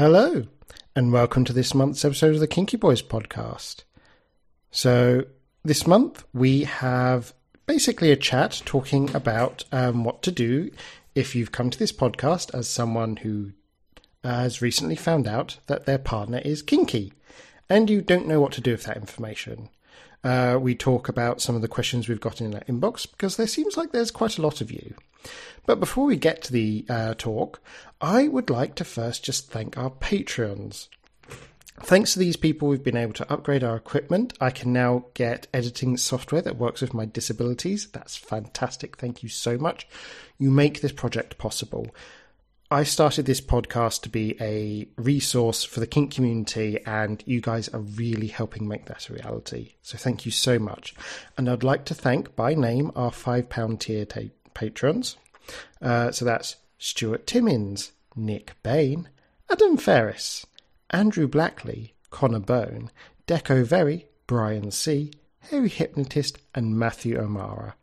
Hello, and welcome to this month's episode of the Kinky Boys podcast. So, this month we have basically a chat talking about um, what to do if you've come to this podcast as someone who has recently found out that their partner is kinky and you don't know what to do with that information. Uh, we talk about some of the questions we've got in our inbox because there seems like there's quite a lot of you. But before we get to the uh, talk, I would like to first just thank our Patreons. Thanks to these people, we've been able to upgrade our equipment. I can now get editing software that works with my disabilities. That's fantastic. Thank you so much. You make this project possible. I started this podcast to be a resource for the kink community, and you guys are really helping make that a reality. So thank you so much. And I'd like to thank by name our £5 tier ta- patrons. Uh, so that's Stuart Timmins, Nick Bain, Adam Ferris, Andrew Blackley, Connor Bone, Deco Very, Brian C., Harry Hypnotist, and Matthew O'Mara.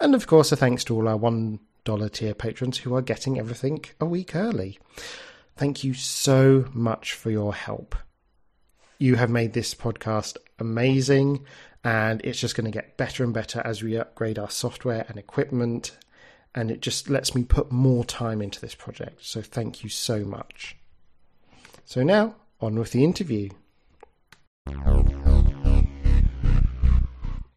And of course, a thanks to all our one dollar tier patrons who are getting everything a week early. Thank you so much for your help. You have made this podcast amazing, and it's just going to get better and better as we upgrade our software and equipment. And it just lets me put more time into this project. So thank you so much. So now, on with the interview.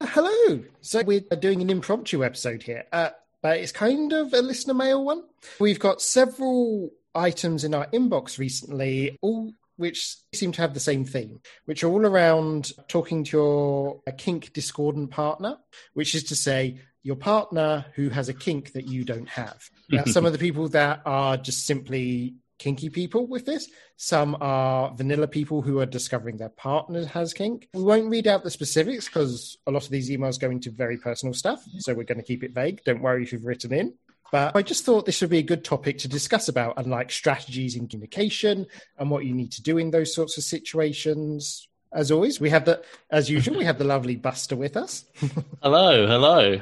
Hello. So we're doing an impromptu episode here. Uh, but it's kind of a listener mail one. We've got several items in our inbox recently, all which seem to have the same theme, which are all around talking to your kink discordant partner, which is to say, your partner who has a kink that you don't have. Now, some of the people that are just simply kinky people with this. Some are vanilla people who are discovering their partner has kink. We won't read out the specifics because a lot of these emails go into very personal stuff. So we're going to keep it vague. Don't worry if you've written in. But I just thought this would be a good topic to discuss about and like strategies in communication and what you need to do in those sorts of situations. As always, we have the, as usual, we have the lovely Buster with us. hello, hello.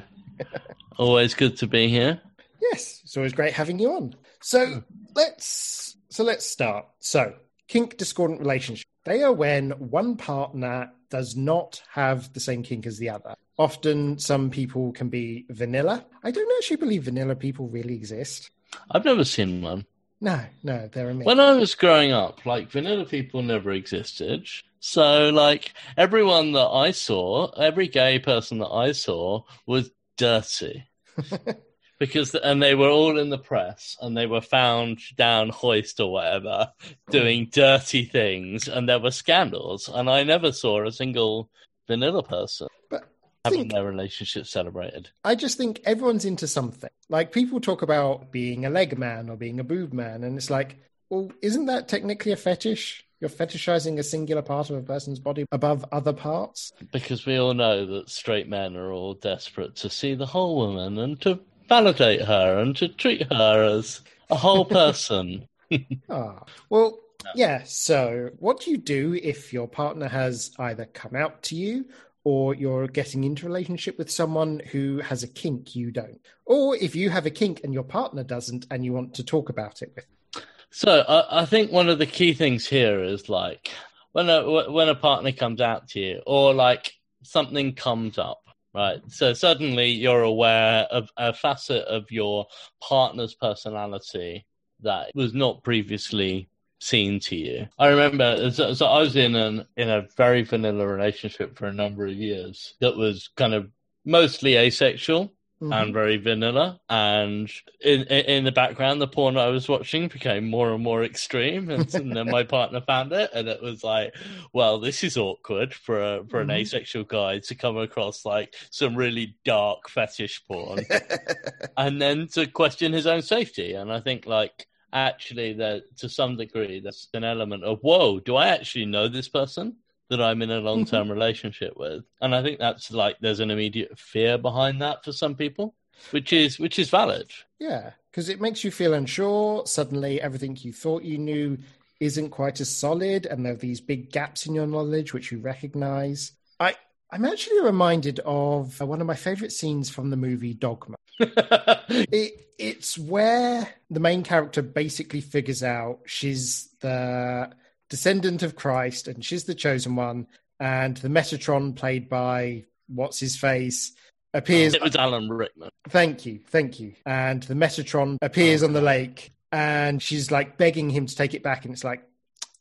always good to be here. Yes, it's always great having you on. So let's so let's start. So kink discordant relationship. They are when one partner does not have the same kink as the other. Often some people can be vanilla. I don't actually believe vanilla people really exist. I've never seen one. No, no, they're a myth. When I was growing up, like vanilla people never existed. So like everyone that I saw, every gay person that I saw was dirty. because and they were all in the press and they were found down hoist or whatever doing dirty things and there were scandals and i never saw a single vanilla person but having think, their relationship celebrated. I just think everyone's into something. Like people talk about being a leg man or being a boob man and it's like well isn't that technically a fetish? You're fetishizing a singular part of a person's body above other parts? Because we all know that straight men are all desperate to see the whole woman and to validate her and to treat her as a whole person. ah, well, yeah. So, what do you do if your partner has either come out to you or you're getting into a relationship with someone who has a kink you don't? Or if you have a kink and your partner doesn't and you want to talk about it with So, I, I think one of the key things here is like when a when a partner comes out to you or like something comes up right? So suddenly you're aware of a facet of your partner's personality that was not previously seen to you. I remember, so, I was in an in a very vanilla relationship for a number of years that was kind of mostly asexual mm-hmm. and very vanilla. And in, in the background, the porn I was watching became more and more extreme. And, and then my partner found it, and it was like, well, this is awkward for a, for mm-hmm. an asexual guy to come across like some really dark fetish porn, and then to question his own safety. And I think like actually that to some degree there's an element of whoa do i actually know this person that I'm in a long term mm-hmm. relationship with. And I think that's like there's an immediate fear behind that for some people, which is which is valid. Yeah, because it makes you feel unsure. Suddenly everything you thought you knew isn't quite as solid and there are these big gaps in your knowledge which you recognize. I I'm actually reminded of one of my favorite scenes from the movie Dogma. it, it's where the main character basically figures out she's the descendant of Christ and she's the chosen one. And the Metatron, played by what's his face, appears. It was Alan Rickman. Thank you, thank you. And the Metatron appears on the lake, and she's like begging him to take it back, and it's like,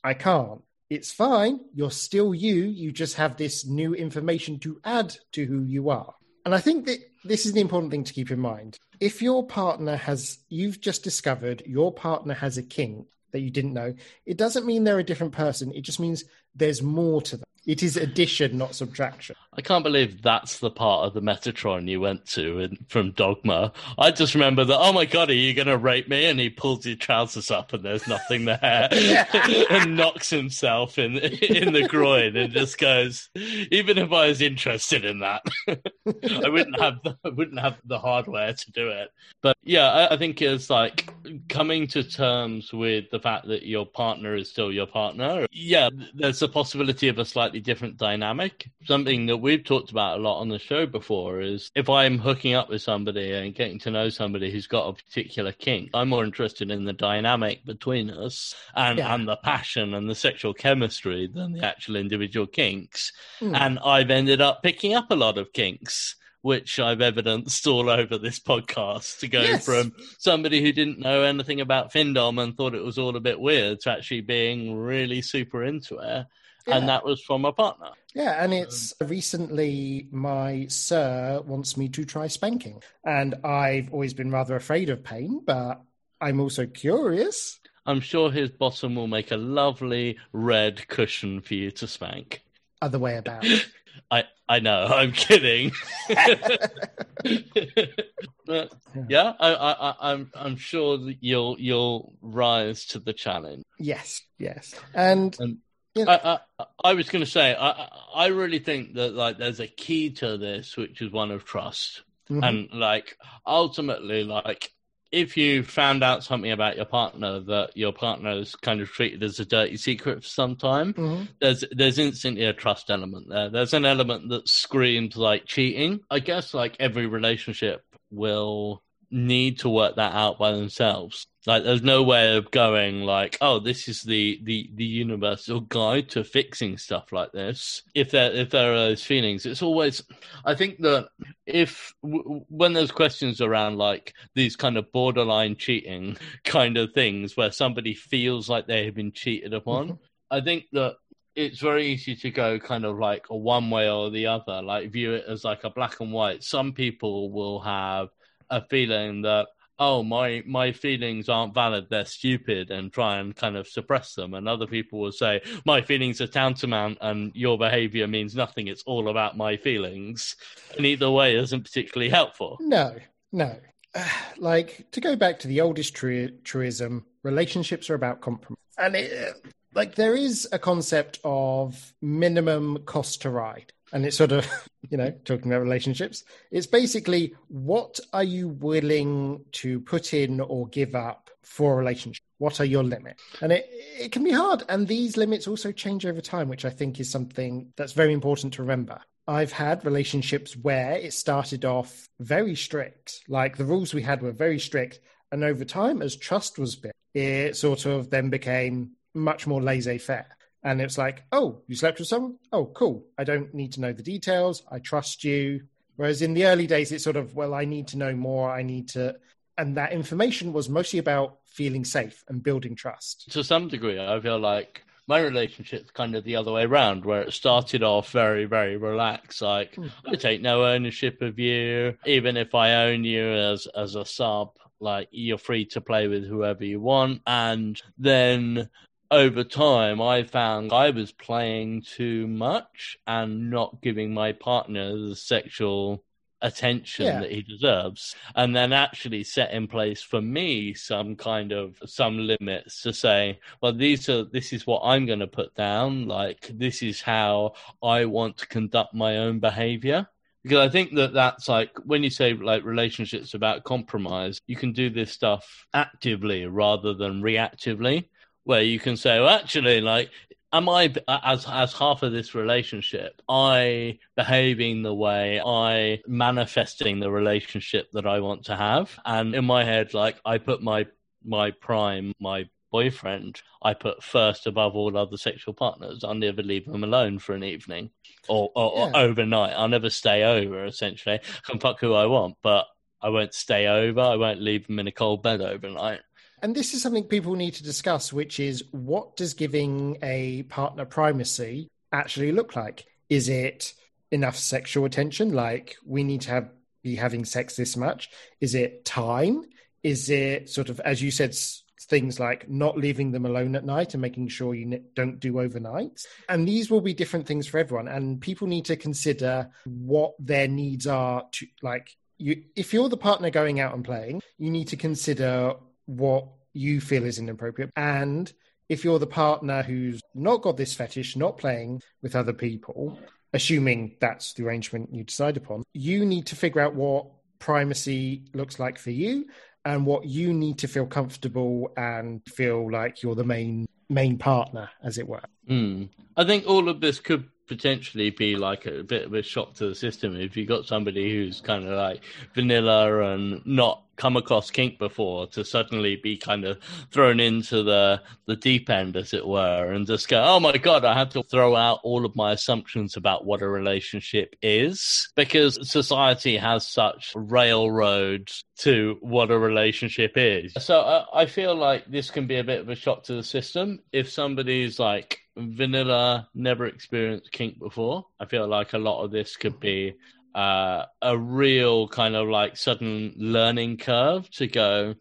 I can't. It's fine. You're still you. You just have this new information to add to who you are. And I think that this is the important thing to keep in mind. If your partner has, you've just discovered your partner has a kink that you didn't know, it doesn't mean they're a different person. It just means there's more to them. It is addition, not subtraction. I can't believe that's the part of the Metatron you went to in, from Dogma. I just remember that, oh my god, are you going to rape me? And he pulls his trousers up and there's nothing there and knocks himself in, in the groin and just goes, even if I was interested in that, I wouldn't have, the, I wouldn't have the hardware to do it. But yeah, I, I think it's like coming to terms with the fact that your partner is still your partner. Yeah, there's a possibility of a slightly different dynamic. Something that we've talked about a lot on the show before is if I'm hooking up with somebody and getting to know somebody who's got a particular kink, I'm more interested in the dynamic between us and, yeah. and the passion and the sexual chemistry than the actual individual kinks. Mm. And I've ended up picking up a lot of kinks which I've evidenced all over this podcast to go yes. from somebody who didn't know anything about Findom and thought it was all a bit weird to actually being really super into it. Yeah. And that was from a partner. Yeah, and it's um, recently my sir wants me to try spanking. And I've always been rather afraid of pain, but I'm also curious. I'm sure his bottom will make a lovely red cushion for you to spank. Other way about. I I know. I'm kidding. but yeah, I, I, I'm I'm sure that you'll you'll rise to the challenge. Yes, yes, and, and I, I, I, was going to say, I, I really think that like there's a key to this, which is one of trust, mm-hmm. and like ultimately, like if you found out something about your partner that your partner is kind of treated as a dirty secret for some time, mm-hmm. there's there's instantly a trust element there. There's an element that screams like cheating. I guess like every relationship will need to work that out by themselves. Like, there's no way of going like, oh, this is the the the universal guide to fixing stuff like this. If there if there are those feelings, it's always. I think that if w- when there's questions around like these kind of borderline cheating kind of things, where somebody feels like they have been cheated upon, mm-hmm. I think that it's very easy to go kind of like a one way or the other, like view it as like a black and white. Some people will have a feeling that oh my my feelings aren't valid they're stupid and try and kind of suppress them. And other people will say my feelings are tantamount and your behavior means nothing. It's all about my feelings. And either way isn't particularly helpful. No no. Like to go back to the oldest truism relationships are about compromise. And it, like there is a concept of minimum cost to ride and it's sort of you know talking about relationships it's basically what are you willing to put in or give up for a relationship what are your limits and it it can be hard and these limits also change over time which i think is something that's very important to remember I've had relationships where it started off very strict, like the rules we had were very strict. And over time, as trust was built, it sort of then became much more laissez faire. And it's like, oh, you slept with someone? Oh, cool. I don't need to know the details. I trust you. Whereas in the early days, it's sort of, well, I need to know more. I need to. And that information was mostly about feeling safe and building trust. To some degree, I feel like my relationship's kind of the other way around, where it started off very, very relaxed. Like, mm. I take no ownership of you. Even if I own you as, as a sub, like, you're free to play with whoever you want. And then over time, I found I was playing too much and not giving my partner the sexual attention yeah. that he deserves. And then actually set in place for me some kind of some limits to say well these are this is what i'm going to put down. Like this is how i want to conduct my own behavior. Because i think that that's like when you say like relationships about compromise you can do this stuff actively rather than reactively where you can say, well, actually, like am I as as half of this relationship? I behaving the way I manifesting the relationship that I want to have, and in my head, like I put my my prime, my boyfriend, I put first above all other sexual partners. I'll never leave them alone for an evening or, or, yeah. or overnight. I'll never stay over. Essentially, I can fuck who I want, but I won't stay over. I won't leave them in a cold bed overnight. And this is something people need to discuss, which is what does giving a partner primacy actually look like? Is it enough sexual attention? Like we need to have be having sex this much? Is it time? Is it sort of, as you said, things like not leaving them alone at night and making sure you don't do overnights? And these will be different things for everyone. And people need to consider what their needs are to like you if you're the partner going out and playing, you need to consider what you feel is inappropriate. And if you're the partner who's not got this fetish, not playing with other people, assuming that's the arrangement you decide upon, you need to figure out what primacy looks like for you and what you need to feel comfortable and feel like you're the main main partner as it were mm. i think all of this could potentially be like a bit of a shock to the system if you got somebody who's kind of like vanilla and not come across kink before to suddenly be kind of thrown into the the deep end as it were and just go oh my god i have to throw out all of my assumptions about what a relationship is. Because society has such railroads to what a relationship is. So uh, i feel like this can be a bit of a shock to the system if somebody's like vanilla never experienced kink before i feel like a lot of this could be uh, a real kind of like sudden learning curve to go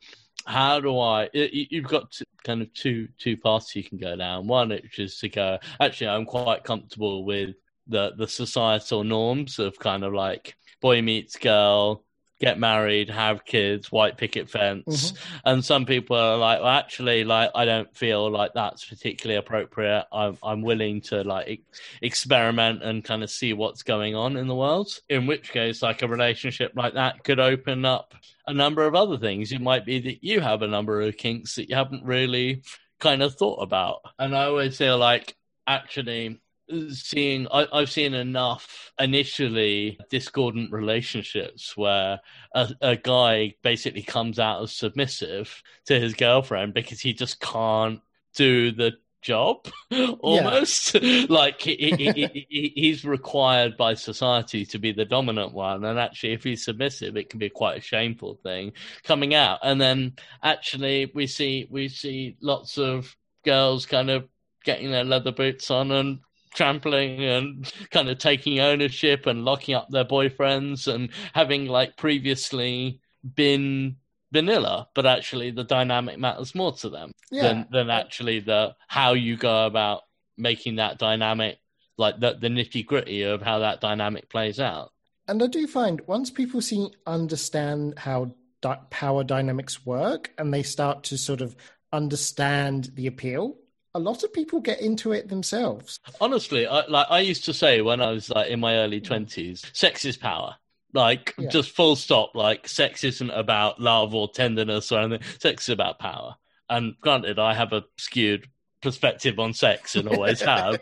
how do I? You've got to, kind of two two paths you can go down. One, which is to go. Actually, I'm quite comfortable with the the societal norms of kind of like boy meets girl, get married, have kids, white picket fence. Mm-hmm. And some people are like, well, actually, like I don't feel like that's particularly appropriate. I'm I'm willing to like experiment and kind of see what's going on in the world. In which case, like a relationship like that could open up a number of other things. It might be that you have a number of kinks that you haven't really kind of thought about. And I always feel like actually seeing I, have seen enough initially discordant relationships where a, a, guy basically comes out as submissive to his girlfriend because he just can't do the job almost yeah. like he, he, he, he's required by society to be the dominant one and actually if he's submissive it can be quite a shameful thing coming out and then actually we see we see lots of girls kind of getting their leather boots on and trampling and kind of taking ownership and locking up their boyfriends and having like previously been vanilla, but actually the dynamic matters more to them yeah. than than actually the how you go about making that dynamic like the, the nitty gritty of how that dynamic plays out. And I do find once people see understand how di- power dynamics work and they start to sort of understand the appeal a lot of people get into it themselves. Honestly, I, like I used to say when I was like in my early twenties, sex is power. Like yeah. just full stop. Like sex isn't about love or tenderness or anything. Sex is about power. And granted, I have a skewed perspective on sex and always have.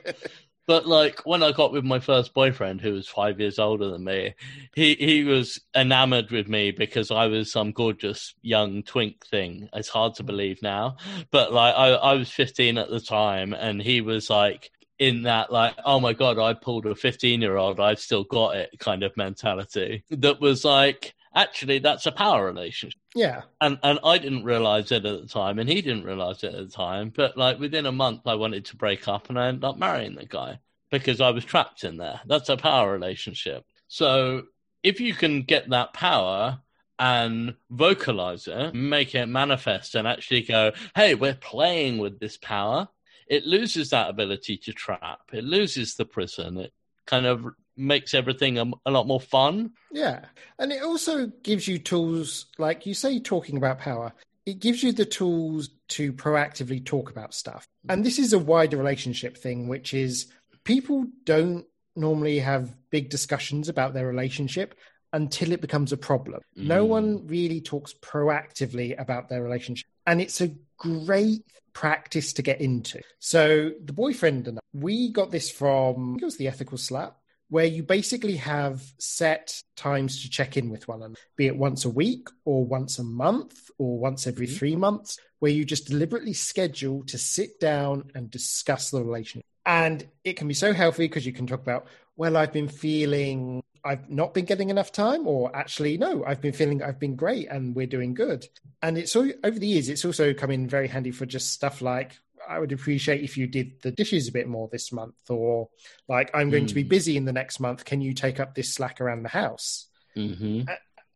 But like when I got with my first boyfriend, who was five years older than me, he he was enamored with me because I was some gorgeous young twink thing. It's hard to believe now, but like I I was fifteen at the time, and he was like in that like oh my god i pulled a 15 year old i've still got it kind of mentality that was like actually that's a power relationship. Yeah. And and I didn't realize it at the time and he didn't realize it at the time. But like within a month I wanted to break up and I ended up marrying the guy because I was trapped in there. That's a power relationship. So if you can get that power and vocalize it, make it manifest and actually go, hey, we're playing with this power, it loses that ability to trap. It loses the prison. It kind of makes everything a, a, lot more fun. Yeah. And it also gives you tools, like you say, talking about power, it gives you the tools to proactively talk about stuff. And this is a wider relationship thing, which is people don't normally have big discussions about their relationship until it becomes a problem. Mm. No one really talks proactively about their relationship. And it's a great practice to get into. So the boyfriend and I, we got this from I think it was the Ethical Slut where you basically have set times to check in with one another, be it once a week or once a month or once every mm-hmm. three months, where you just deliberately schedule to sit down and discuss the relationship. And it can be so healthy because you can talk about, well, I've been feeling I've not been getting enough time, or actually, no, I've been feeling I've been great and we're doing good. And it's all over the years, it's also come in very handy for just stuff like, I would appreciate if you did the dishes a bit more this month, or like, I'm going mm. to be busy in the next month. Can you take up this slack around the house? Mm-hmm.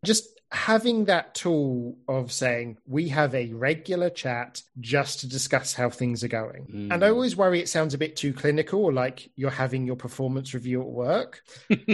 Just having that tool of saying, we have a regular chat just to discuss how things are going. Mm. And I always worry it sounds a bit too clinical or like you're having your performance review at work. and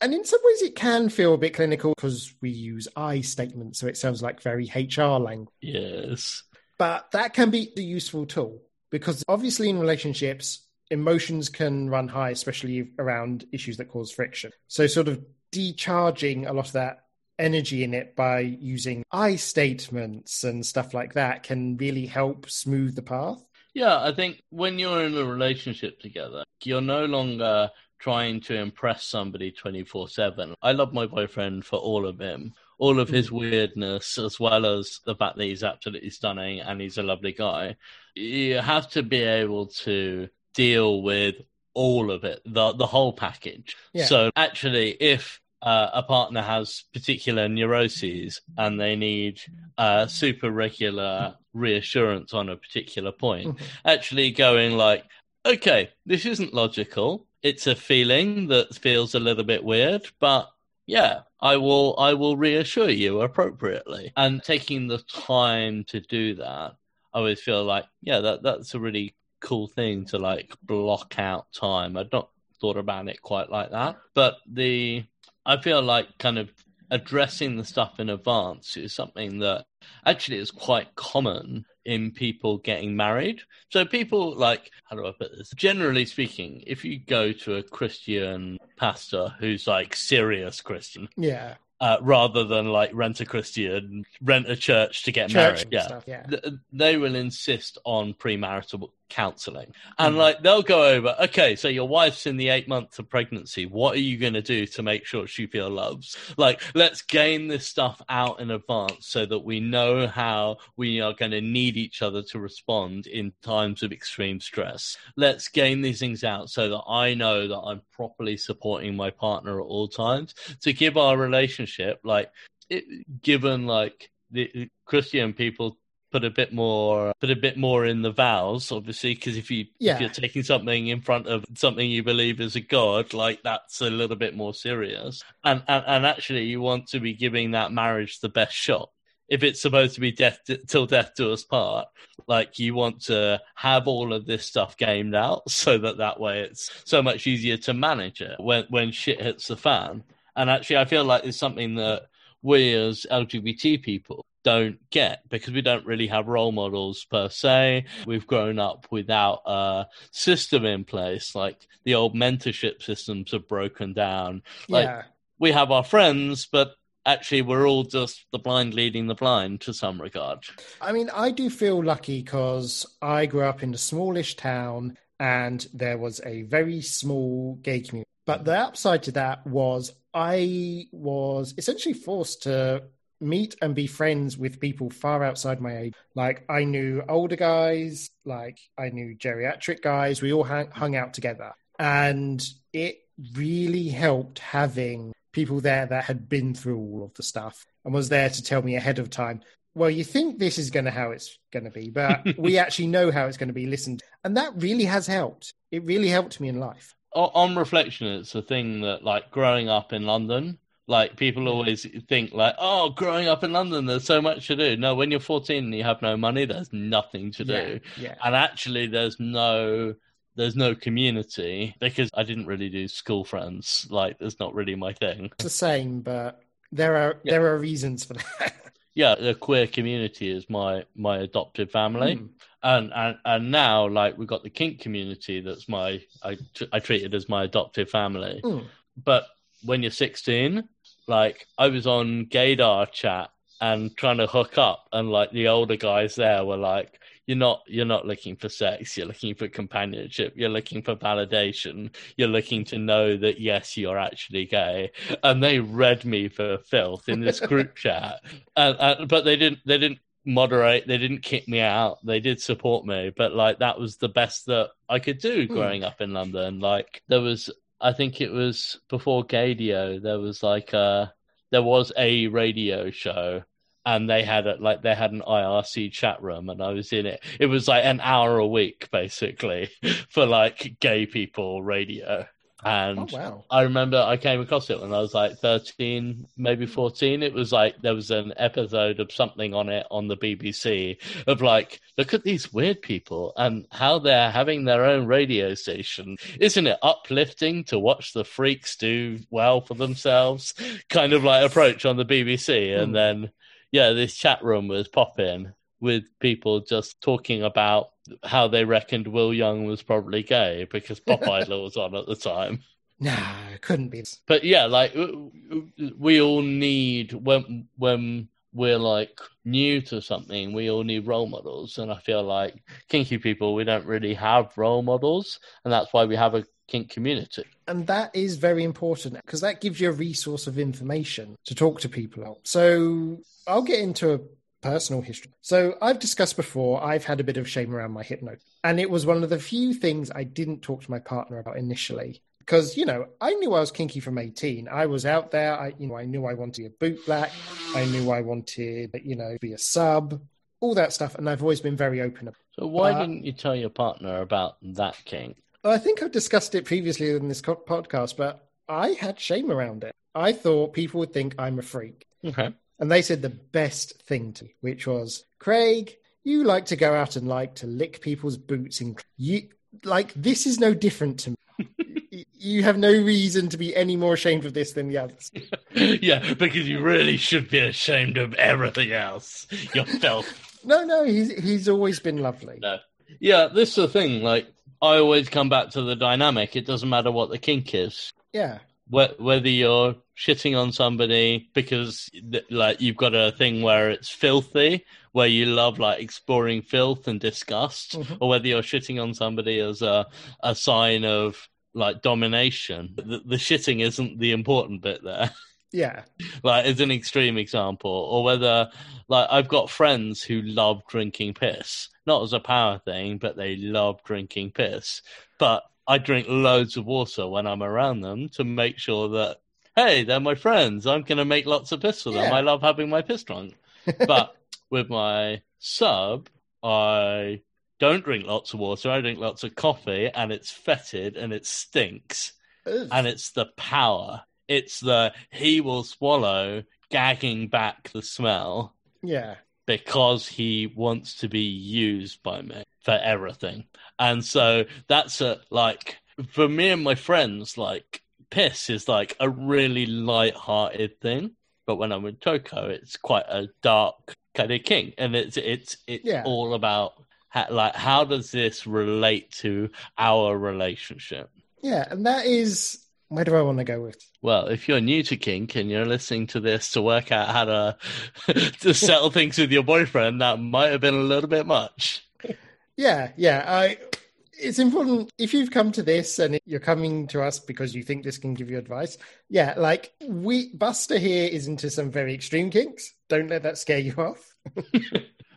in some ways it can feel a bit clinical because we use I statements, so it sounds like very HR language. Yes. But that can be a useful tool because obviously in relationships, emotions can run high, especially around issues that cause friction. So sort of decharging a lot of that energy in it by using I statements and stuff like that can really help smooth the path. Yeah, I think when you're in a relationship together, you're no longer trying to impress somebody 24 7. I love my boyfriend for all of him, all of his mm. weirdness, as well as the fact that he's absolutely stunning and he's a lovely guy. You have to be able to deal with all of it, the the whole package. Yeah. So actually, if uh, a partner has particular neuroses and they need uh, super regular reassurance on a particular point, mm-hmm. actually going like, okay, this isn't logical. It's a feeling that feels a little bit weird, but yeah, I will I will reassure you appropriately. And taking the time to do that, I always feel like, yeah, that that's a really cool thing to like block out time. I'd not thought about it quite like that. But the I feel like kind of addressing the stuff in advance is something that actually is quite common in people getting married. So people like how do I put this? Generally speaking, if you go to a Christian pastor who's like serious Christian, yeah, uh, rather than like rent a Christian, rent a church to get church married. Yeah. Stuff, yeah. they will insist on premarital counseling. And mm. like they'll go over, okay, so your wife's in the eight months of pregnancy. What are you going to do to make sure she feels loved? Like, let's gain this stuff out in advance so that we know how we are going to need each other to respond in times of extreme stress. Let's gain these things out so that I know that I'm properly supporting my partner at all times to give our relationship, like, it, given like the Christian people put a bit more put a bit more in the vows obviously because if you yeah. if you're taking something in front of something you believe is a god like that's a little bit more serious. And and, and actually you want to be giving that marriage the best shot. If it's supposed to be death till death do us part like you want to have all of this stuff gamed out so that that way it's so much easier to manage it when when shit hits the fan. And actually i feel like it's something that we as lgbt people don't get because we don't really have role models per se. We've grown up without a system in place. Like the old mentorship systems have broken down. Like yeah. we have our friends, but actually we're all just the blind leading the blind to some regard. I mean, I do feel lucky because I grew up in a smallish town and there was a very small gay community. But the upside to that was I was essentially forced to meet and be friends with people far outside my age. Like I knew older guys, like I knew geriatric guys. We all hung, hung out together, and it really helped having people there that had been through all of the stuff and was there to tell me ahead of time. Well, you think this is going to how it's going to be, but we actually know how it's going to be listened, and that really has helped. It really helped me in life. On reflection, it's a thing that, like, growing up in London, like people always think like, oh, growing up in London, there's so much to do. No, when you're 14 and you have no money, there's nothing to do. Yeah, yeah. And actually, there's no there's no community because I didn't really do school friends. Like, there's not really my thing. It's the same, but there are yeah. there are reasons for that. yeah, the queer community is my my adopted family. Mm. And, and and now like we've got the kink community that's my I, I treat it as my adopted family. Mm. But when you're 16, like I was on Gaydar chat and trying to hook up, and like the older guys there were like, "You're not, you're not looking for sex. You're looking for companionship. You're looking for validation. You're looking to know that yes, you're actually gay." And they read me for filth in this group chat, and, and, but they didn't, they didn't moderate. They didn't kick me out. They did support me, but like that was the best that I could do Hmm. growing up in London. Like there was, I think it was before Gaydio. There was like a, there was a radio show. And they had a, like they had an IRC chat room, and I was in it. It was like an hour a week, basically, for like gay people radio. And Oh wow. I remember I came across it when I was like 13, maybe 14. It was like there was an episode of something on it on the BBC of like, look at these weird people and how they're having their own radio station. Isn't it uplifting to watch the freaks do well for themselves? Kind of like approach on the BBC. And Hmm. then, yeah, this chat room was popping with people just talking about how they reckoned Will Young was probably gay because Pop Idol was on at the time. Nah, it couldn't be. But yeah, like we all need when when we're like new to something, we all need role models, and I feel like kinky people we don't really have role models, and that's why we have a kink community. And that is very important because that gives you a resource of information to talk to people about. So I'll get into a personal history. So I've discussed before, I've had a bit of shame around my hypno. And it was one of the few things I didn't talk to my partner about initially. Because, you know, I knew I was kinky from 18. I was out there. I, you know, I knew I wanted a boot black. I knew I wanted, you know, be a sub, all that stuff. And I've always been very open So why Uh, didn't you tell your partner about that kink? I think I've discussed it previously in this co- podcast, but I had shame around it. I thought people would think I'm a freak. Okay. And they said the best thing to me, which was, Craig, you like to go out and like to lick people's boots and you like this is no different to me. You have no reason to be any more ashamed of this than the others. yeah, because you really should be ashamed of everything else. You're. No, no, he's he's always been lovely. No. Yeah, this is the thing. Like, I always come back to the dynamic. It doesn't matter what the kink is. Yeah. Wh- Whether you're shitting on somebody because, like, you've got a thing where it's filthy, where you love, like, exploring filth and disgust, Mhm. or whether you're shitting on somebody as a, a sign of, like, domination. The, the shitting isn't the important bit there. Yeah. like as an extreme example, or whether like I've got friends who love drinking piss, not as a power thing, but they love drinking piss. But I drink loads of water when I'm around them to make sure that hey, they're my friends. I'm going to make lots of piss for them. Yeah. I love having my piss drunk. But with my sub, I don't drink lots of water. I drink lots of coffee, and it's fetid and it stinks Ugh. and it's the power. It's the he will swallow, gagging back the smell yeah. Because he wants to be used by me for everything. And so that's a like for me and my friends, like piss is like a really light-hearted thing. But when I'm with Toko, it's quite a dark kind of kink, and it's it's it's Yeah. all about how, like how does this relate to our relationship. Yeah. And that is where do I want to go with? Well, if you're new to kink and you're listening to this to work out how to to settle things with your boyfriend, that might have been a little bit much. Yeah, yeah. I it's important if you've come to this and you're coming to us because you think this can give you advice. Yeah, like we Buster here is into some very extreme kinks. Don't let that scare you off.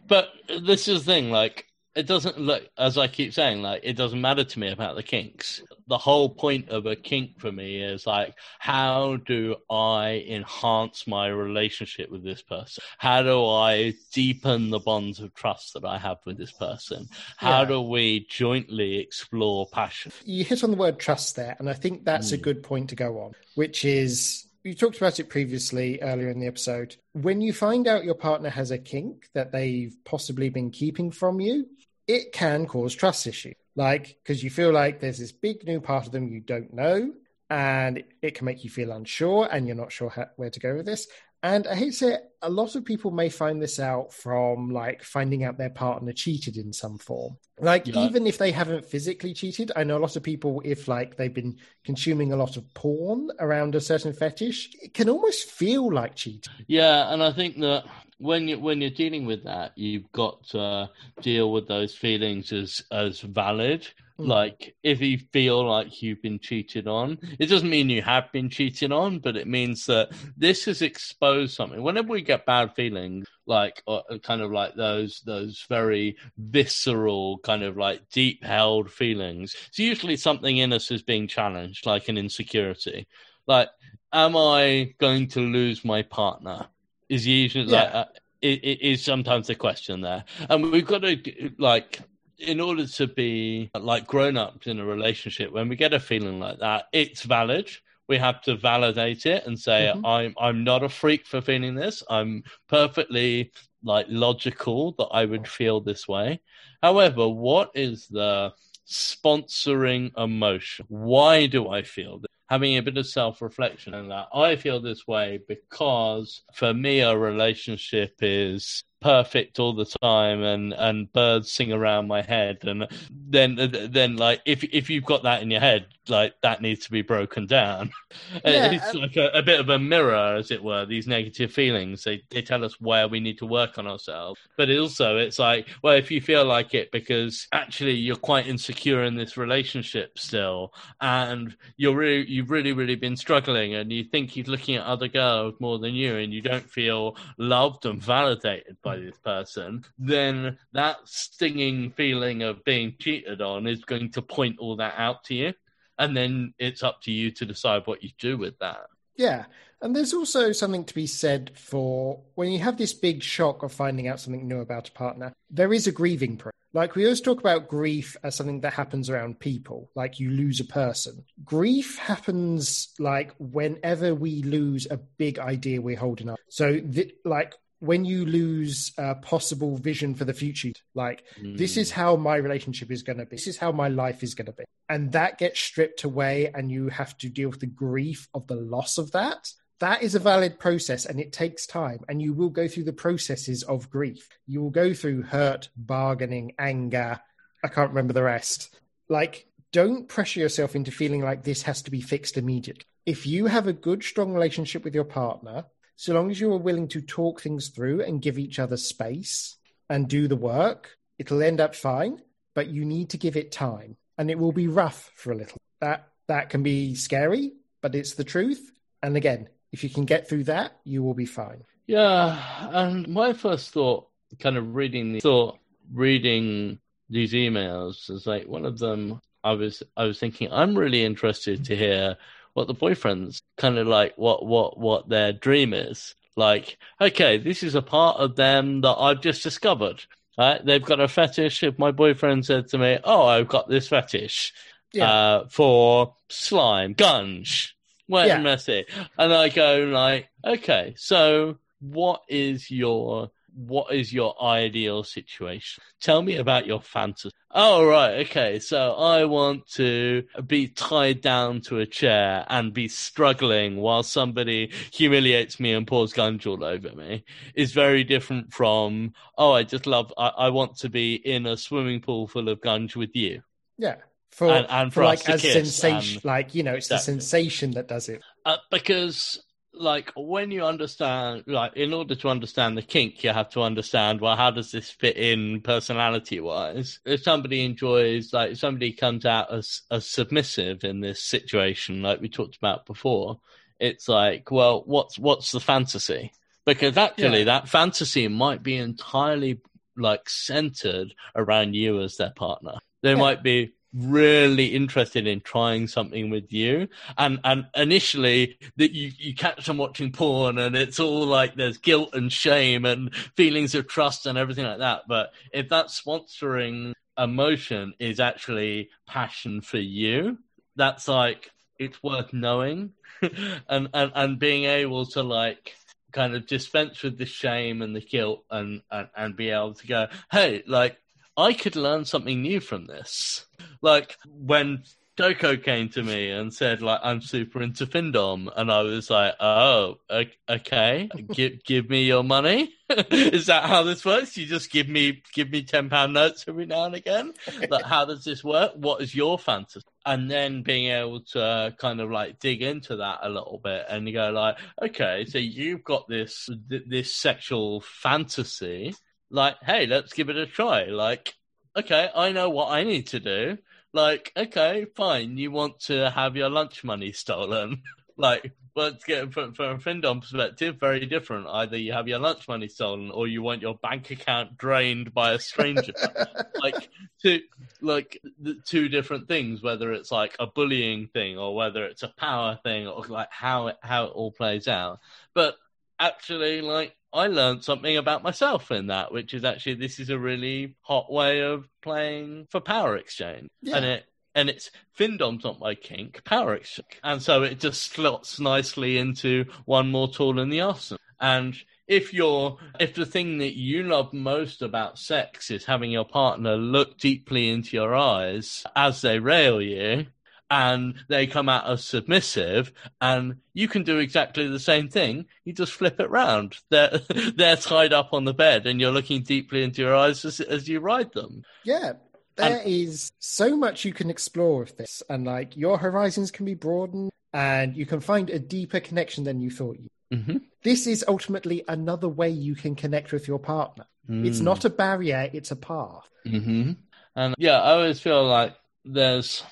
But this is the thing, like it doesn't look as I keep saying, like it doesn't matter to me about the kinks. The whole point of a kink for me is like how do I enhance my relationship with this person? How do I deepen the bonds of trust that I have with this person? How Yeah. do we jointly explore passion? You hit on the word trust there, and I think that's a Mm. good point to go on, which is you talked about it previously earlier in the episode. When you find out your partner has a kink that they've possibly been keeping from you, it can cause trust issue. Like, because you feel like there's this big new part of them you don't know, and it can make you feel unsure and you're not sure how, where to go with this. And I hate to say it, a lot of people may find this out from like finding out their partner cheated in some form. Like, Yeah. even if they haven't physically cheated, I know a lot of people, if like they've been consuming a lot of porn around a certain fetish, it can almost feel like cheating. Yeah, and I think that when you when you're dealing with that, you've got to deal with those feelings as as valid. Mm. Like if you feel like you've been cheated on, it doesn't mean you have been cheated on, but it means that this has exposed something. Whenever we get bad feelings, like uh, kind of like those those very visceral kind of like deep held feelings, it's usually something in us is being challenged, like an insecurity. Like, am I going to lose my partner? Is usually yeah. like. Uh, it, it is sometimes the question there, and we've got to like in order to be like grown ups in a relationship, when we get a feeling like that, it's valid. We have to validate it and say, mm-hmm. I'm I'm not a freak for feeling this. I'm perfectly like logical that I would feel this way. However, what is the sponsoring emotion? Why do I feel this? Having a bit of self reflection and that. I feel this way because for me, a relationship is perfect all the time and and birds sing around my head and then then like if if you've got that in your head like that needs to be broken down. Yeah, it's um, like a, a, bit of a mirror as it were these negative feelings. They, they tell us where we need to work on ourselves. But it also it's like well if you feel like it because actually you're quite insecure in this relationship still and you're really you've really really been struggling and you think he's looking at other girls more than you and you don't feel loved and validated by this person then that stinging feeling of being cheated on is going to point all that out to you and then it's up to you to decide what you do with that. Yeah. And there's also something to be said for when you have this big shock of finding out something new about a partner, there is a grieving process. Like we always talk about grief as something that happens around people, like you lose a person. Grief happens like whenever we lose a big idea we're holding up. So, th- like when you lose a possible vision for the future like mm. this is how my relationship is going to be. This is how my life is going to be. And that gets stripped away and you have to deal with the grief of the loss of that. That is a valid process and it takes time and you will go through the processes of grief. You will go through hurt bargaining anger. I can't remember the rest. Like don't pressure yourself into feeling like this has to be fixed immediately. If you have a good strong relationship with your partner so long as you are willing to talk things through and give each other space and do the work, it'll end up fine, but you need to give it time and it will be rough for a little. That that can be scary, but it's the truth. And again, if you can get through that, you will be fine. Yeah, and my first thought, kind of reading the thought, reading these emails, is like one of them. I was I was thinking I'm really interested to hear what the boyfriend's kind of like what what what their dream is. Like, okay, this is a part of them that I've just discovered. Right? They've got a fetish. If my boyfriend said to me, "Oh, I've got this fetish yeah. uh, for slime, gunge, wet yeah. and messy," and I go like, "Okay, so what is your what is your ideal situation? Tell me about your fantasy. Oh, right. Okay. So I want to be tied down to a chair and be struggling while somebody humiliates me and pours gunge all over me is very different from, oh, I just love, I, I want to be in a swimming pool full of gunge with you. Yeah. For, and, and for, for like as sensation, like, you know, it's exactly. the sensation that does it. Uh, because like when you understand like in order to understand the kink you have to understand well how does this fit in personality wise if somebody enjoys like if somebody comes out as, as submissive in this situation like we talked about before it's like well what's what's the fantasy because actually yeah. that fantasy might be entirely like centered around you as their partner they yeah. might be really interested in trying something with you. And and initially that you you catch them watching porn and it's all like there's guilt and shame and feelings of trust and everything like that. But if that sponsoring emotion is actually passion for you that's like it's worth knowing. And, and and being able to like kind of dispense with the shame and the guilt and, and and be able to go hey like I could learn something new from this. Like when Doko came to me and said like I'm super into Findom, and I was like, oh, okay, give give me your money. Is that how this works? You just give me give me ten pound notes every now and again. Like, how does this work? What is your fantasy? And then being able to uh, kind of like dig into that a little bit and go like, okay, so you've got this this sexual fantasy. Like, hey, let's give it a try. Like, okay, I know what I need to do. Like, okay, fine. You want to have your lunch money stolen. like, let's get from, from a Findom perspective, very different. Either you have your lunch money stolen or you want your bank account drained by a stranger. like, two, like the two different things, whether it's like a bullying thing or whether it's a power thing or like how it, how it all plays out. But actually, like, I learned something about myself in that, which is actually this is a really hot way of playing for power exchange, yeah. and it and it's Findom's not my kink, power exchange, and so it just slots nicely into one more tool in the arsenal. And if you're if the thing that you love most about sex is having your partner look deeply into your eyes as they rail you, and they come out as submissive and you can do exactly the same thing. You just flip it round. They're they're tied up on the bed and you're looking deeply into your eyes as, as you ride them. Yeah. There and, is so much you can explore with this and like your horizons can be broadened and you can find a deeper connection than you thought you mm-hmm. this is ultimately another way you can connect with your partner. Mm. it's not a barrier it's a path. Mm-hmm. and yeah i always feel like there's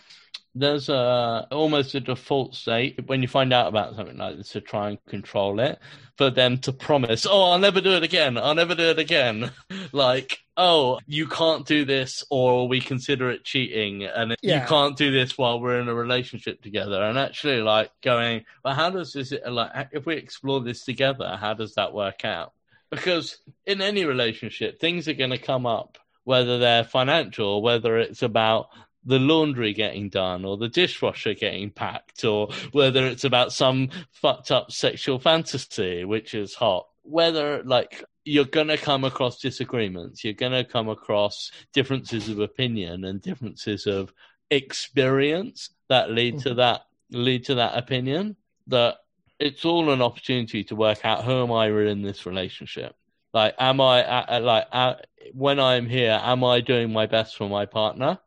there's a almost a default state. When you find out about something like this to try and control it for them to promise oh i'll never do it again. I'll never do it again. Like oh you can't do this or we consider it cheating and yeah. you can't do this while we're in a relationship together. And actually like going well how does this like if we explore this together how does that work out? Because in any relationship things are going to come up whether they're financial, whether it's about the laundry getting done or the dishwasher getting packed or whether it's about some fucked up sexual fantasy which is hot. Whether like you're going to come across disagreements you're going to come across differences of opinion and differences of experience that lead to mm-hmm. that lead to that opinion that it's all an opportunity to work out who am i in this relationship? Like am i uh, uh, like uh, when i'm here am i doing my best for my partner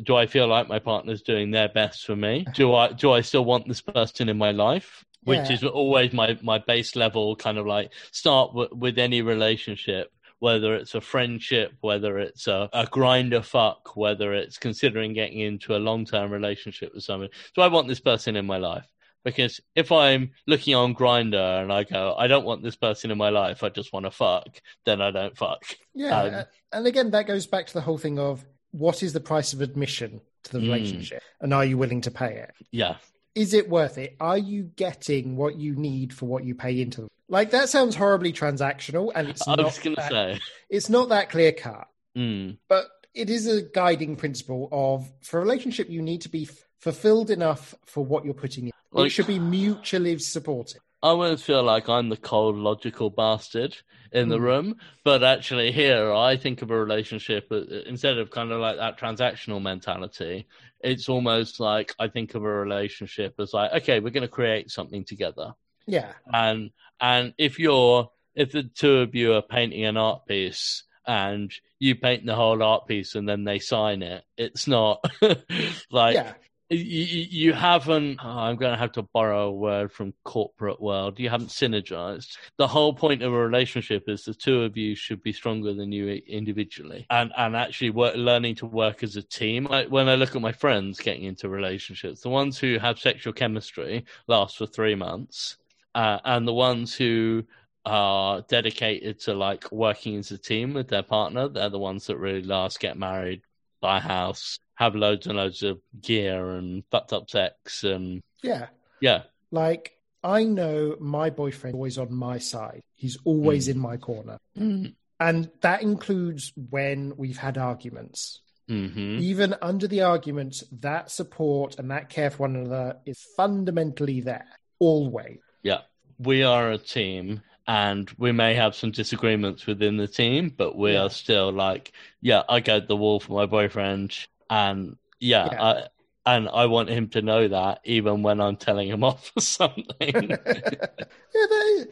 do I feel like my partner's doing their best for me? Do I do I still want this person in my life? Which yeah. is always my my base level kind of like start w- with any relationship whether it's a friendship, whether it's a, a Grindr fuck, whether it's considering getting into a long term relationship with someone. Do I want this person in my life? Because if I'm looking on Grindr and I go, I don't want this person in my life, I just want to fuck, then I don't fuck. Yeah. Um, and again, that goes back to the whole thing of what is the price of admission to the mm. relationship? And are you willing to pay it? Yeah. Is it worth it? Are you getting what you need for what you pay into them? Like that sounds horribly transactional and it's I not was gonna that, say. it's not that clear cut. Mm. but it is a guiding principle of for a relationship you need to be fulfilled enough for what you're putting in. Like, it should be mutually supportive I always feel like I'm the cold, logical bastard in the mm. room, but actually here I think of a relationship uh, instead of kind of like that transactional mentality. It's almost like I think of a relationship as like, okay, we're going to create something together. Yeah, and and if you're if the two of you are painting an art piece and you paint the whole art piece and then they sign it, it's not like yeah you, you haven't oh, i'm going to have to borrow a word from corporate world. You haven't synergized. The whole point of a relationship is the two of you should be stronger than you individually. And and actually work, learning to work as a team. When i look at my friends getting into relationships the ones who have sexual chemistry last for three months uh, and the ones who are dedicated to like working as a team with their partner they're the ones that really last get married buy a house have loads and loads of gear and fucked up sex and yeah, yeah. Like I know my boyfriend is always on my side. He's always mm. in my corner, mm. and that includes when we've had arguments. Mm-hmm. Even under the arguments, that support and that care for one another is fundamentally there always. Yeah, we are a team, and we may have some disagreements within the team, but we yeah. are still like, yeah, I go to the wall for my boyfriend, and yeah, yeah. I, and I want him to know that even when I'm telling him off for something. yeah, they,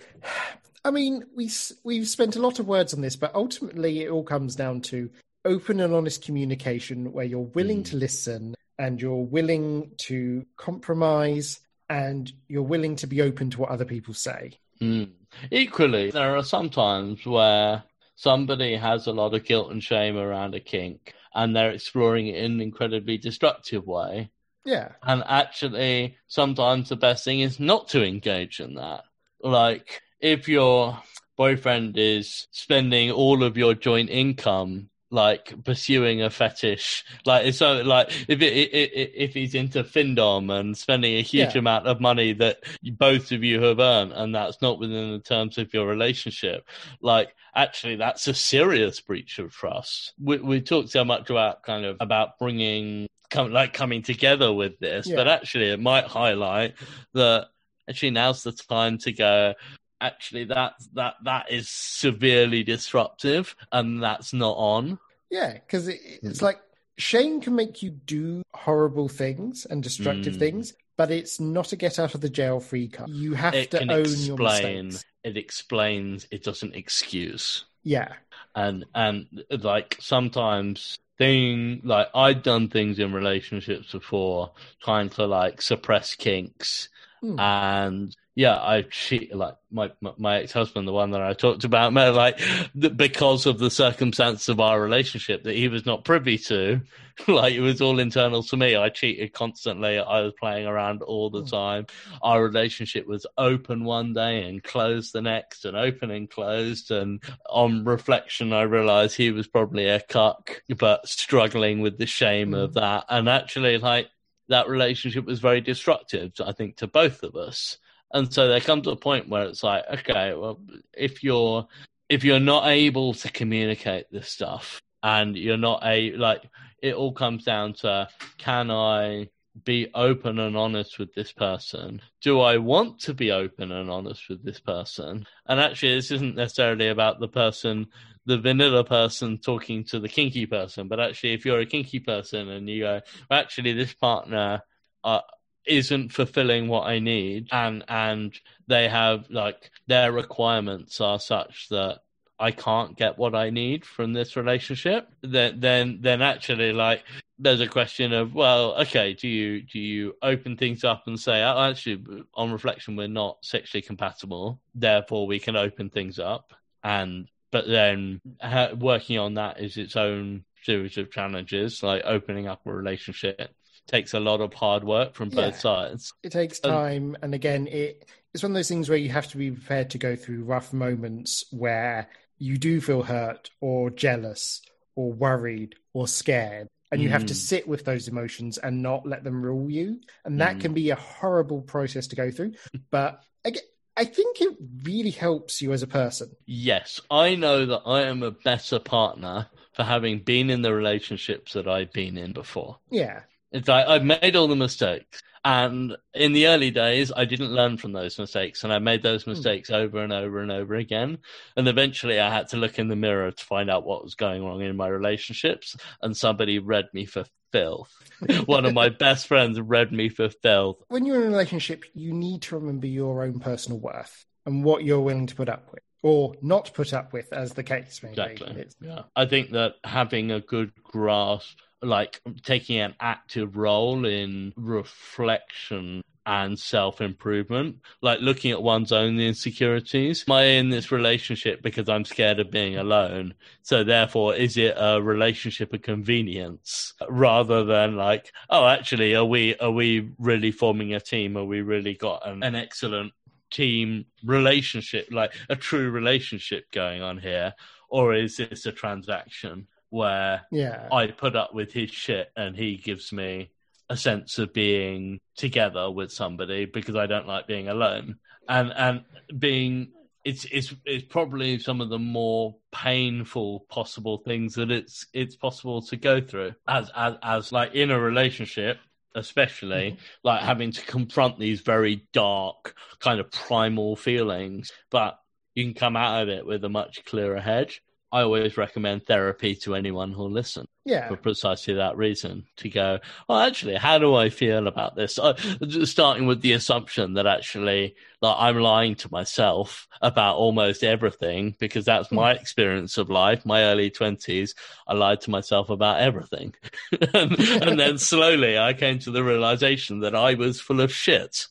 I mean, we we've spent a lot of words on this, but ultimately, it all comes down to open and honest communication, where you're willing mm. to listen and you're willing to compromise and you're willing to be open to what other people say. Mm. Equally, there are some times where somebody has a lot of guilt and shame around a kink and they're exploring it in an incredibly destructive way. Yeah. And actually, sometimes the best thing is not to engage in that. Like, if your boyfriend is spending all of your joint income like pursuing a fetish. Like so, like if it, it, if he's into findom and spending a huge yeah. amount of money that both of you have earned, and that's not within the terms of your relationship, like actually that's a serious breach of trust. We we talked so much about kind of about bringing come like coming together with this, yeah. but actually it might highlight that actually now's the time to go actually that that that is severely disruptive and that's not on. Yeah because it, it's mm. like shame can make you do horrible things and destructive mm. things but it's not a get out of the jail free card. You have it to own explain, your mistakes. it explains. It doesn't excuse. Yeah. And and like sometimes thing like i'd done things in relationships before trying to like suppress kinks mm. and yeah, I cheat like my my ex husband, the one that I talked about, man, like because of the circumstance of our relationship that he was not privy to, like it was all internal to me. I cheated constantly. I was playing around all the hmm. time. Our relationship was open one day and closed the next, and open and closed. And on reflection, I realized he was probably a cuck, but struggling with the shame of that. And actually, like that relationship was very destructive, I think, to both of us. And so there comes a point where it's like, okay, well, if you're if you're not able to communicate this stuff and you're not a like it all comes down to can I be open and honest with this person? Do I want to be open and honest with this person? And actually, this isn't necessarily about the person, the vanilla person talking to the kinky person, but actually, if you're a kinky person and you go, actually, this partner, uh, isn't fulfilling what I need and and they have like their requirements are such that I can't get what I need from this relationship, then then then actually like there's a question of well, okay, do you do you open things up and say oh, actually on reflection we're not sexually compatible, therefore we can open things up and but then working on that is its own series of challenges like opening up a relationship takes a lot of hard work from both yeah, sides. It takes time, and again, it it's one of those things where you have to be prepared to go through rough moments where you do feel hurt or jealous or worried or scared. And you mm. have to mm. sit with those emotions and not let them rule you. And that mm. can be a horrible process to go through. But again, I think it really helps you as a person. Yes, I know that I am a better partner for having been in the relationships that I've been in before. Yeah. It's like I've made all the mistakes. And in the early days, I didn't learn from those mistakes, and I made those hmm. mistakes over and over and over again. And eventually, I had to look in the mirror to find out what was going wrong in my relationships. And somebody read me for filth. One of my best friends read me for filth. When you're in a relationship, you need to remember your own personal worth and what you're willing to put up with or not put up with, as the case may exactly. be. It's... Yeah, I think that having a good grasp like taking an active role in reflection and self improvement, like looking at one's own insecurities. Am I in this relationship because I'm scared of being alone? So therefore, is it a relationship of convenience rather than like, oh, actually, are we are we really forming a team? Are we really got an, an excellent team relationship, like a true relationship going on here? Or is this a transaction? Where yeah. I put up with his shit and he gives me a sense of being together with somebody because I don't like being alone. And and being it's it's it's probably some of the more painful possible things that it's it's possible to go through as as as like in a relationship especially mm-hmm. like having to confront these very dark kind of primal feelings but you can come out of it with a much clearer head I always recommend therapy to anyone who'll listen Yeah. for precisely that reason to go, well, actually, how do I feel about this? Uh, starting with the assumption that actually like, I'm lying to myself about almost everything because that's my experience of life. My early 20s, I lied to myself about everything. and, and then slowly I came to the realization that I was full of shit.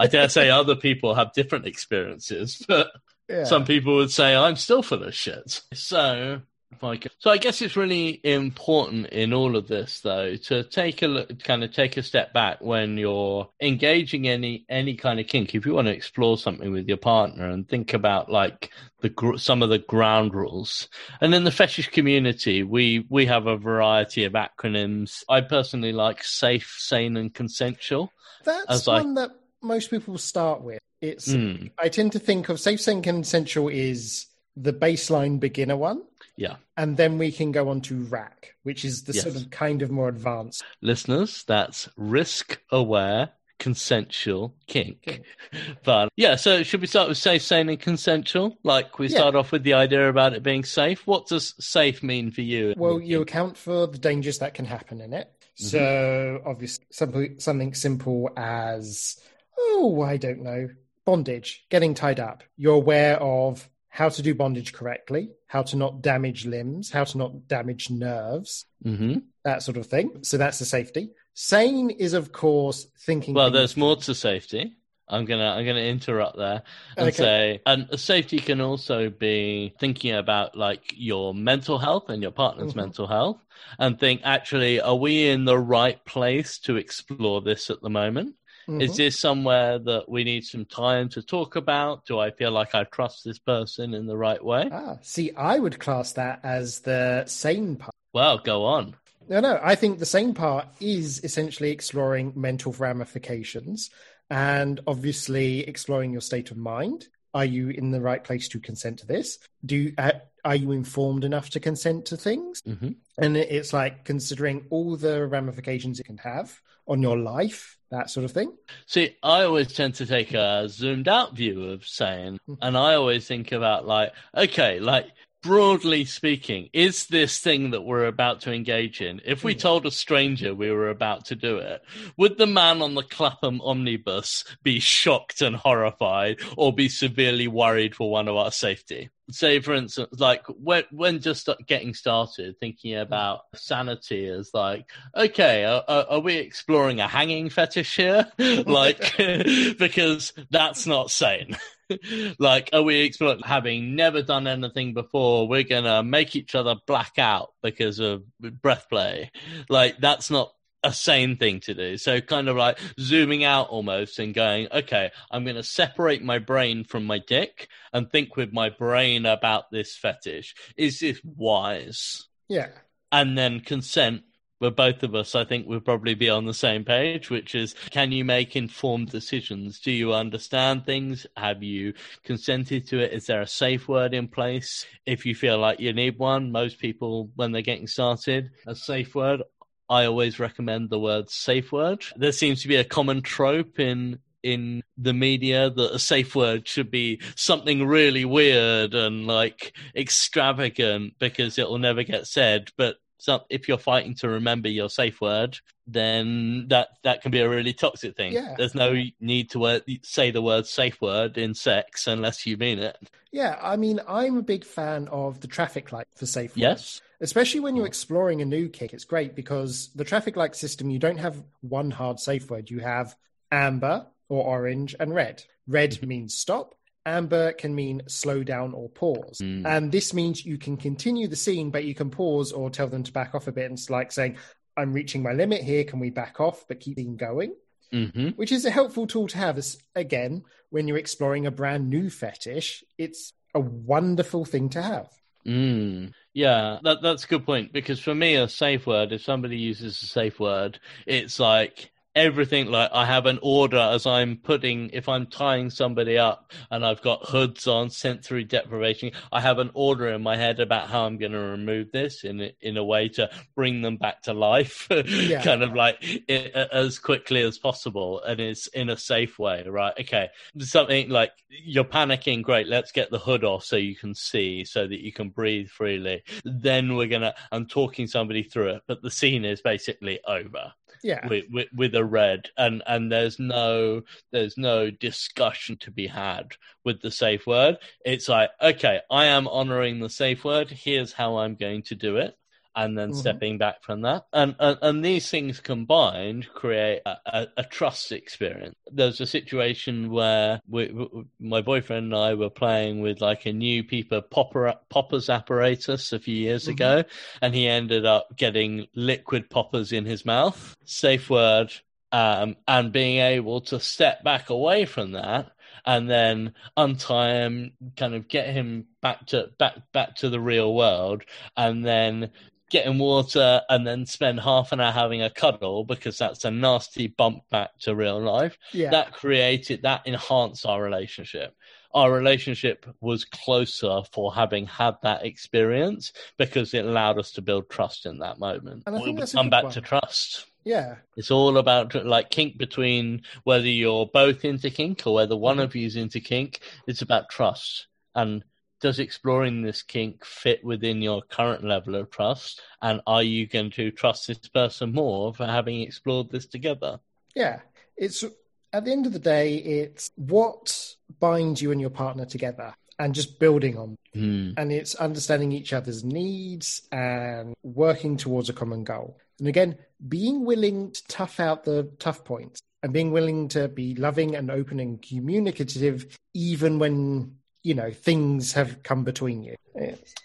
I dare say other people have different experiences, but yeah. some people would say I'm still full of shit. So, if I can- so I guess it's really important in all of this, though, to take a look, kind of take a step back when you're engaging any any kind of kink. If you want to explore something with your partner, and think about like the gr- some of the ground rules. And in the fetish community, we we have a variety of acronyms. I personally like safe, sane, and consensual. That's as I- one that most people start with. It's Mm, I tend to think of safe, sane, consensual is the baseline beginner one, yeah. and then we can go on to rack, which is the sort of kind of more advanced. listeners, that's risk aware consensual kink. Kink. But yeah, so should we start with safe, sane, and consensual? Like we Yeah. start off with the idea about it being safe. What does safe mean for you? Well, you account for the dangers that can happen in it. So obviously, something something simple as oh, I don't know, bondage, getting tied up. You're aware of how to do bondage correctly, how to not damage limbs, how to not damage nerves, hmm that sort of thing. So that's the safety. Sane is, of course, thinking. Well, there's more to safety. I'm gonna I'm gonna interrupt there and Okay. say, and safety can also be thinking about like your mental health and your partner's Mhm. mental health, and think actually, are we in the right place to explore this at the moment? Is Mhm. this somewhere that we need some time to talk about? Do I feel like I trust this person in the right way? Ah, see, I would class that as the sane part. Well, go on. No, no, I think the same part is essentially exploring mental ramifications and obviously exploring your state of mind. Are you in the right place to consent to this? Do you, uh, are you informed enough to consent to things? hmm And it's like considering all the ramifications it can have on your life, that sort of thing. See, I always tend to take a zoomed out view of saying, and I always think about like, okay, like broadly speaking, is this thing that we're about to engage in, if we Hmm. told a stranger we were about to do it, would the man on the Clapham omnibus be shocked and horrified or be severely worried for one of our safety? Say, for instance, like when, when just getting started, thinking about sanity is like, okay, are, are we exploring a hanging fetish here? like, because that's not sane. like, are we exploring having never done anything before? We're gonna make each other black out because of breath play. Like, that's not a sane thing to do. So, kind of like zooming out almost and going, okay, I'm going to separate my brain from my dick and think with my brain about this fetish. Is this wise? Yeah. and then consent where both of us i think would probably be on the same page which is can you make informed decisions do you understand things have you consented to it is there a safe word in place if you feel like you need one most people when they're getting started a safe word i always recommend the word safe word there seems to be a common trope in in the media that a safe word should be something really weird and like extravagant because it will never get said. But some, if you're fighting to remember your safe word, then that that can be a really toxic thing. Yeah. There's no need to word, say the word safe word in sex unless you mean it. Yeah. I mean, I'm a big fan of the traffic light for safe words. Yes. Especially when you're mm. exploring a new kick, it's great because the traffic light system, you don't have one hard safe word. You have amber or orange and red. Red mm-hmm. means stop. Amber can mean slow down or pause. Mm. And this means you can continue the scene, but you can pause or tell them to back off a bit. And it's like saying, I'm reaching my limit here. Can we back off, but keep the scene going? hmm Which is a helpful tool to have. As, again, when you're exploring a brand new fetish, it's a wonderful thing to have. Mm. Yeah, that that's a good point because for me, a safe word, if somebody uses a safe word, it's like everything like I have an order as I'm putting if I'm tying somebody up and I've got hoods on sensory deprivation I have an order in my head about how I'm going to remove this in in a way to bring them back to life yeah. kind of like it, as quickly as possible and it's in a safe way right? Okay. Something like you're panicking great let's get the hood off so you can see so that you can breathe freely. Then we're going to I'm talking somebody through it but the scene is basically over yeah. with, with, with a red and and there's no there's no discussion to be had with the safe word. It's like okay i am honoring the safe word. Here's how i'm going to do it and then mm-hmm. stepping back from that. And, and, and these things combined create a, a, a trust experience. There's a situation where we, we, my boyfriend and I were playing with like a new Pipa popper, poppers apparatus a few years mm-hmm. ago, and he ended up getting liquid poppers in his mouth. Safe word. Um, and being able to step back away from that and then untie him, kind of get him back to back back to the real world, and then get in water and then spend half an hour having a cuddle because that's a nasty bump back to real life. Yeah. That created that enhanced our relationship. Our relationship was closer for having had that experience because it allowed us to build trust in that moment. And I think we that's come back one. to trust. Yeah. It's all about like kink between whether you're both into kink or whether one mm-hmm. of you's into kink. It's about trust. And does exploring this kink fit within your current level of trust? And are you going to trust this person more for having explored this together? Yeah. It's at the end of the day, it's what binds you and your partner together and just building on. Mm. And it's understanding each other's needs and working towards a common goal. And again, being willing to tough out the tough points and being willing to be loving and open and communicative, even when you know things have come between you.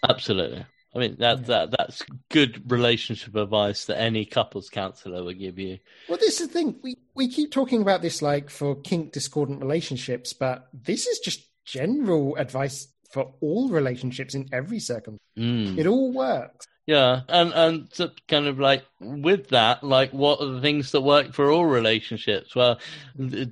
Absolutely. I mean that yeah. that that's good relationship advice that any couples counselor would give you. Well, this is the thing. We we keep talking about this like for kink discordant relationships, but this is just general advice for all relationships in every circumstance. Mm. It all works. Yeah, and and to kind of like with that, like what are the things that work for all relationships? Well,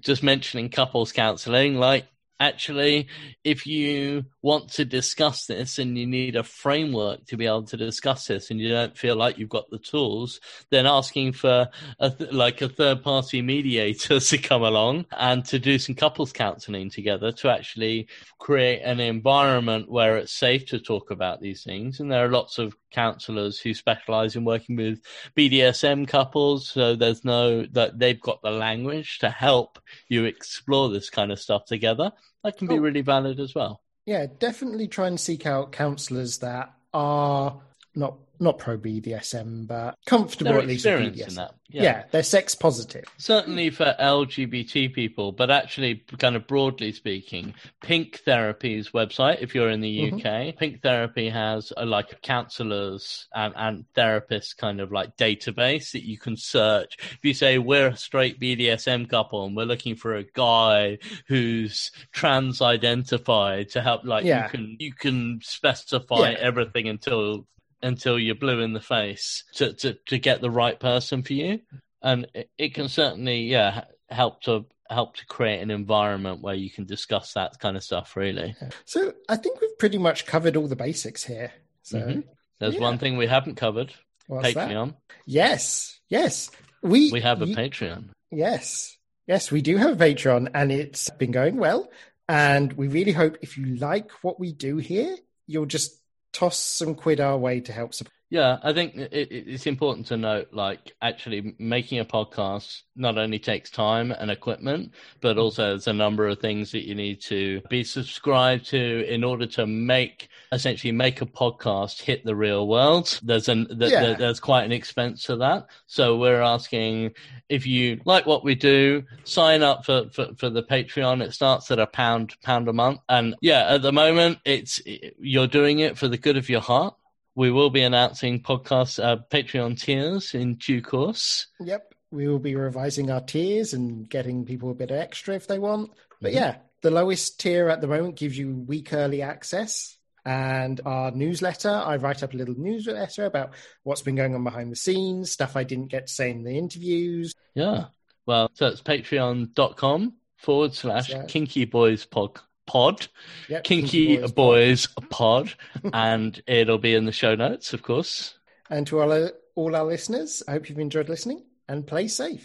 just mentioning couples counseling, like actually, if you want to discuss this and you need a framework to be able to discuss this and you don't feel like you've got the tools, then asking for a th- like a third party mediator to come along and to do some couples counseling together to actually create an environment where it's safe to talk about these things. And there are lots of counselors who specialize in working with BDSM couples. So there's no that they've got the language to help you explore this kind of stuff together. That can be really valid as well. Yeah, definitely try and seek out counsellors that are not not pro BDSM, but comfortable at least with BDSM. That. Yeah. yeah. they're sex positive. Certainly for LGBT people, but actually, kind of broadly speaking, Pink Therapy's website, if you're in the UK, mm-hmm. Pink Therapy has a, like a counselors and, and therapists kind of like database that you can search. If you say we're a straight BDSM couple and we're looking for a guy who's trans identified to help, like yeah. you can you can specify yeah. everything until until you're blue in the face to, to, to get the right person for you. And it, it can certainly, yeah, help to help to create an environment where you can discuss that kind of stuff really. So i think we've pretty much covered all the basics here. So mm-hmm. there's yeah. one thing we haven't covered. What's patreon. That? yes. Yes. We we have a patreon. Yes. Yes we do have a patreon and it's been going well. And we really hope if you like what we do here you'll just toss some quid our way to help support. Yeah, I think it, it's important to note, like, actually making a podcast not only takes time and equipment, but mm-hmm. also there's a number of things that you need to be subscribed to in order to make essentially make a podcast hit the real world. There's an th- yeah. th- there's quite an expense to that. So we're asking if you like what we do, sign up for, for, for the Patreon. It starts at a pound pound a month, and yeah, at the moment it's you're doing it for the good of your heart we will be announcing podcast uh, Patreon tiers in due course. Yep, we will be revising our tiers and getting people a bit of extra if they want. But mm-hmm. yeah, the lowest tier at the moment gives you week early access. And our newsletter, I write up a little newsletter about what's been going on behind the scenes, stuff I didn't get to say in the interviews. Yeah. Well, so it's patreon.com forward slash Yeah. kinky boys pod. Pod. Yep, Kinky, Boys boys, pod. and it'll be in the show notes, of course. And to all our, all our listeners, I hope you've enjoyed listening and play safe.